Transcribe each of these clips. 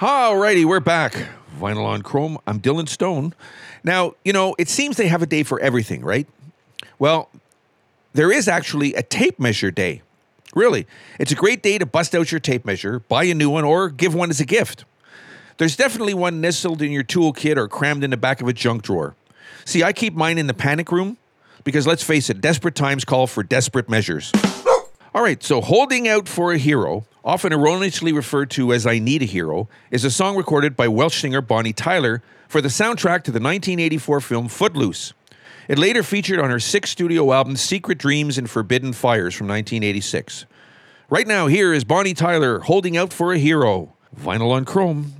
Alrighty, we're back. Vinyl on Chrome. I'm Dylan Stone. Now, you know, it seems they have a day for everything, right? Well, there is actually a tape measure day. Really, it's a great day to bust out your tape measure, buy a new one, or give one as a gift. There's definitely one nestled in your toolkit or crammed in the back of a junk drawer. See, I keep mine in the panic room because let's face it, desperate times call for desperate measures. All right, so Holding Out for a Hero, often erroneously referred to as I Need a Hero, is a song recorded by Welsh singer Bonnie Tyler for the soundtrack to the 1984 film Footloose. It later featured on her sixth studio album Secret Dreams and Forbidden Fires from 1986. Right now, here is Bonnie Tyler holding out for a hero. Vinyl on chrome.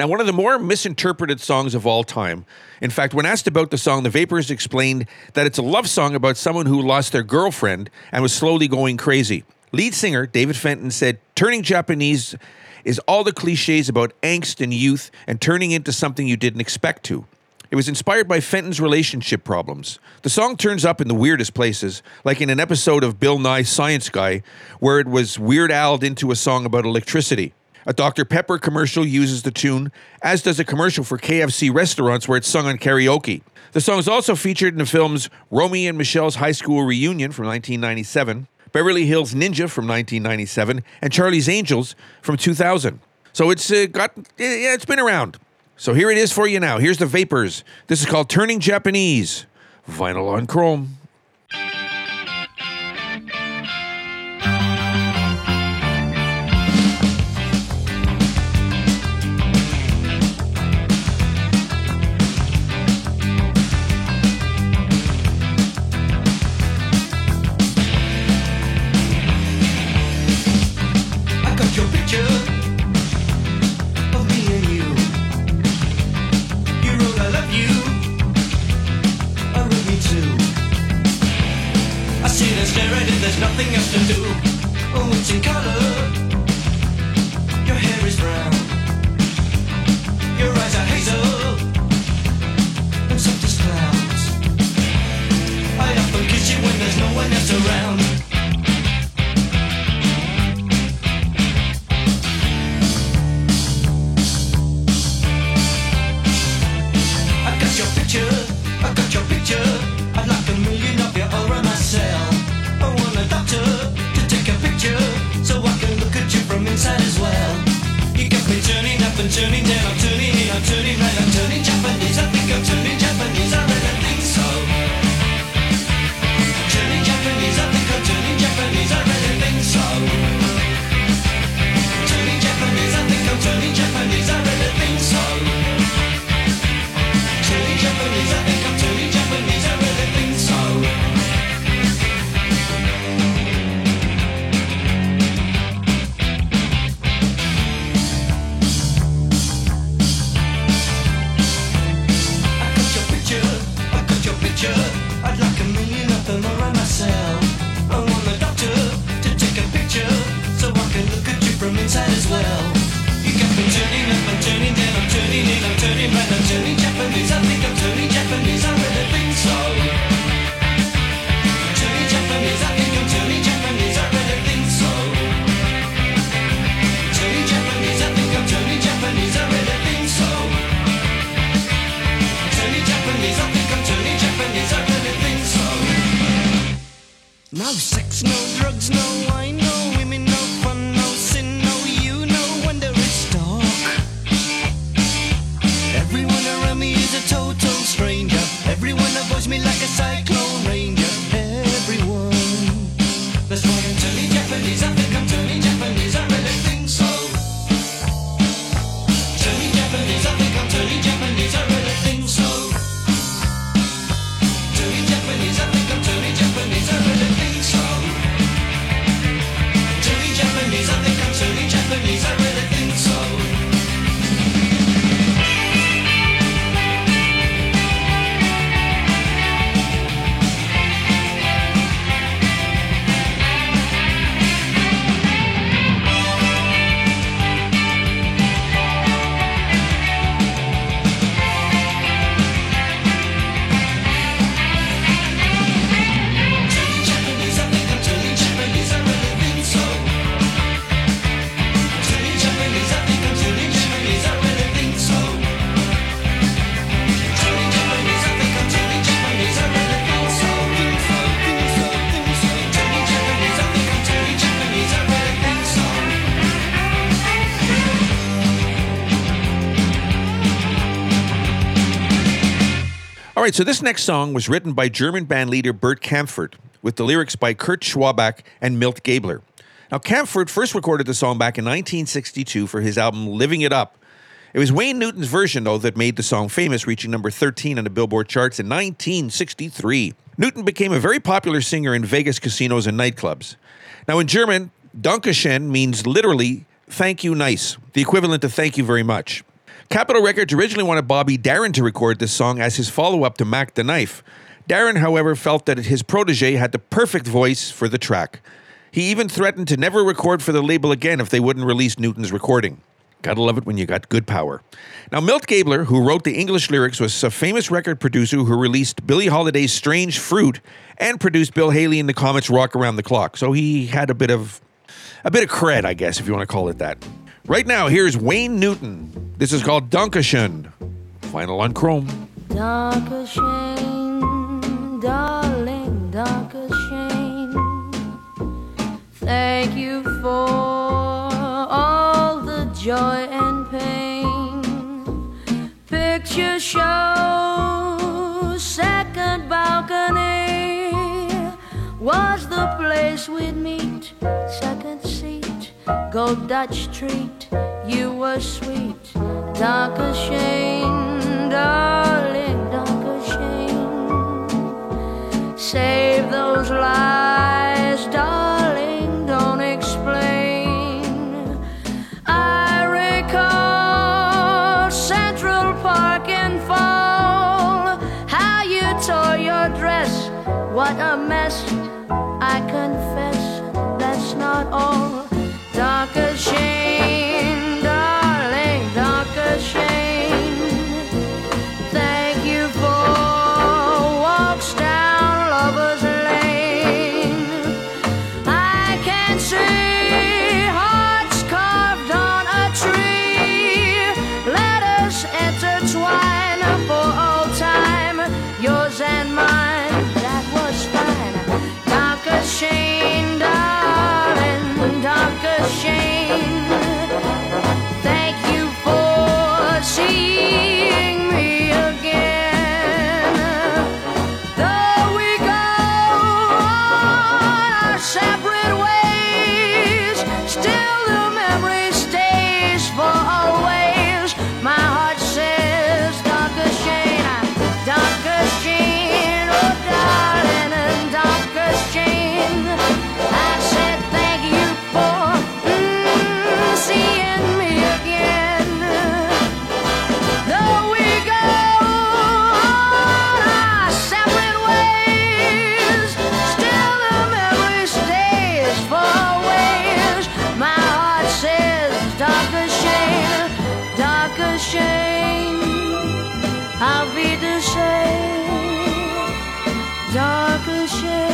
Now, one of the more misinterpreted songs of all time. In fact, when asked about the song, the Vapors explained that it's a love song about someone who lost their girlfriend and was slowly going crazy. Lead singer David Fenton said, Turning Japanese is all the cliches about angst and youth and turning into something you didn't expect to. It was inspired by Fenton's relationship problems. The song turns up in the weirdest places, like in an episode of Bill Nye Science Guy, where it was Weird Al'd into a song about electricity. A Dr. Pepper commercial uses the tune, as does a commercial for KFC restaurants where it's sung on karaoke. The song is also featured in the films Romy and Michelle's High School Reunion from 1997, Beverly Hills Ninja from 1997, and Charlie's Angels from 2000. So it's uh, got yeah, it's been around. So here it is for you now. Here's the Vapors. This is called Turning Japanese. Vinyl on chrome. Total stranger. All right, so this next song was written by German band leader Bert Kaempfert with the lyrics by Kurt Schwabach and Milt Gabler. Now, Kaempfert first recorded the song back in 1962 for his album Living It Up. It was Wayne Newton's version, though, that made the song famous, reaching number 13 on the Billboard charts in 1963. Newton became a very popular singer in Vegas casinos and nightclubs. Now, in German, Dankeschön means literally thank you nice, the equivalent to thank you very much. Capitol Records originally wanted Bobby Darin to record this song as his follow up to Mack the Knife. Darin, however, felt that his protege had the perfect voice for the track. He even threatened to never record for the label again if they wouldn't release Newton's recording. Gotta love it when you got good power. Now, Milt Gabler, who wrote the English lyrics, was a famous record producer who released Billie Holiday's Strange Fruit and produced Bill Haley and the Comets' Rock Around the Clock. So he had a bit of a bit of cred, I guess, if you want to call it that. Right now, here's Wayne Newton. This is called Dankeschön. Vinyl on Chrome. Darling. Thank you for all the joy and pain. Picture show, second balcony was the place we'd meet. Second seat, gold Dutch treat. You were sweet, Dankeschön, darling, Dankeschön. Save those lies, auf Wiedersehen, Dankeschön.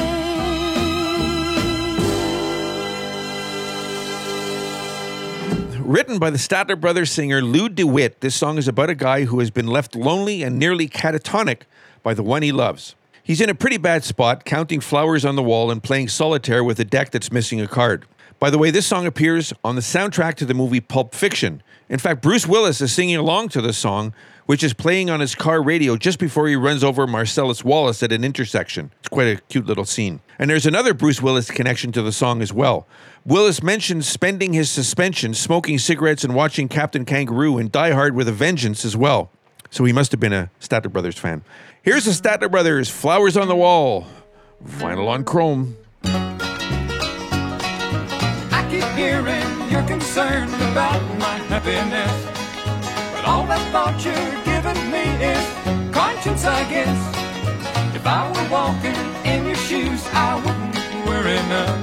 Written by the Statler Brothers singer Lew DeWitt, this song is about a guy who has been left lonely and nearly catatonic by the one he loves. He's in a pretty bad spot, counting flowers on the wall and playing solitaire with a deck that's missing a card. By the way, this song appears on the soundtrack to the movie Pulp Fiction. In fact, Bruce Willis is singing along to the song, which is playing on his car radio just before he runs over Marcellus Wallace at an intersection. It's quite a cute little scene. And there's another Bruce Willis connection to the song as well. Willis mentions spending his suspension, smoking cigarettes, and watching Captain Kangaroo and Die Hard with a Vengeance as well. So he must have been a Statler Brothers fan. Here's the Statler Brothers, Flowers on the Wall, vinyl on chrome. I keep hearing about my happiness. All that thought you're giving me is conscience, I guess. If I were walking in your shoes, I wouldn't worry none.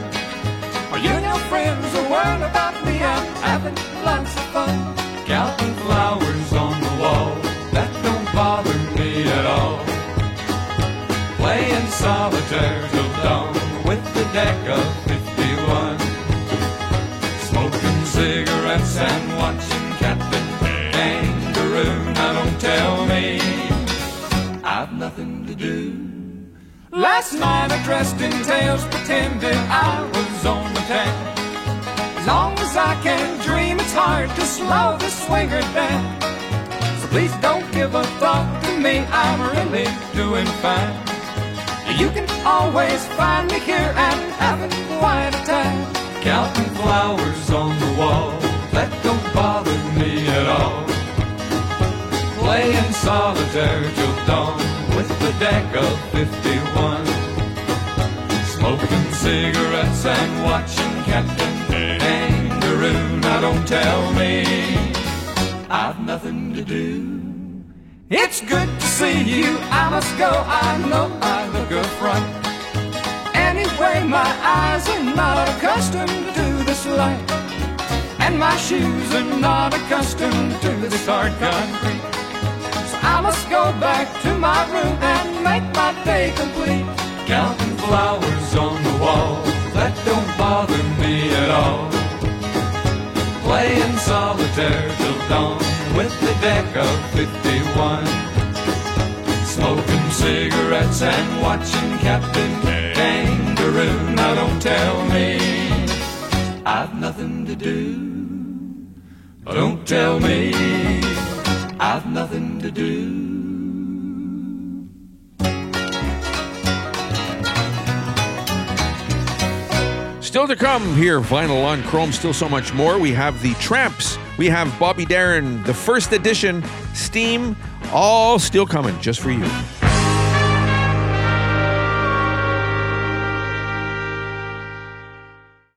Are you and your friends are worried about me? I'm having lots of fun. Counting flowers on Last night I dressed in tails, pretended I was on the town. As long as I can dream, it's hard to slow the swinger down. So Please don't give a thought to me, I'm really doing fine. You can always find me here and having quite a time. Counting flowers on the wall, that don't bother me at all. Playing solitaire till dawn with the deck of 51. Smoking cigarettes and watching Captain Kangaroo. Now don't tell me I've nothing to do. It's good to see you. I must go. I know I look a front. Anyway, my eyes are not accustomed to this light. And my shoes are not accustomed to this hard concrete. I must go back to my room and make my day complete. Counting flowers on the wall, that don't bother me at all. Playing solitaire till dawn with the deck of 51. Smoking cigarettes and watching Captain Kangaroo. Now don't tell me I've nothing to do. Don't tell me I've nothing to do. Still to come here, vinyl on chrome, still so much more. We have the Tramps, we have Bobby Darin, the first edition, Steam, all still coming just for you.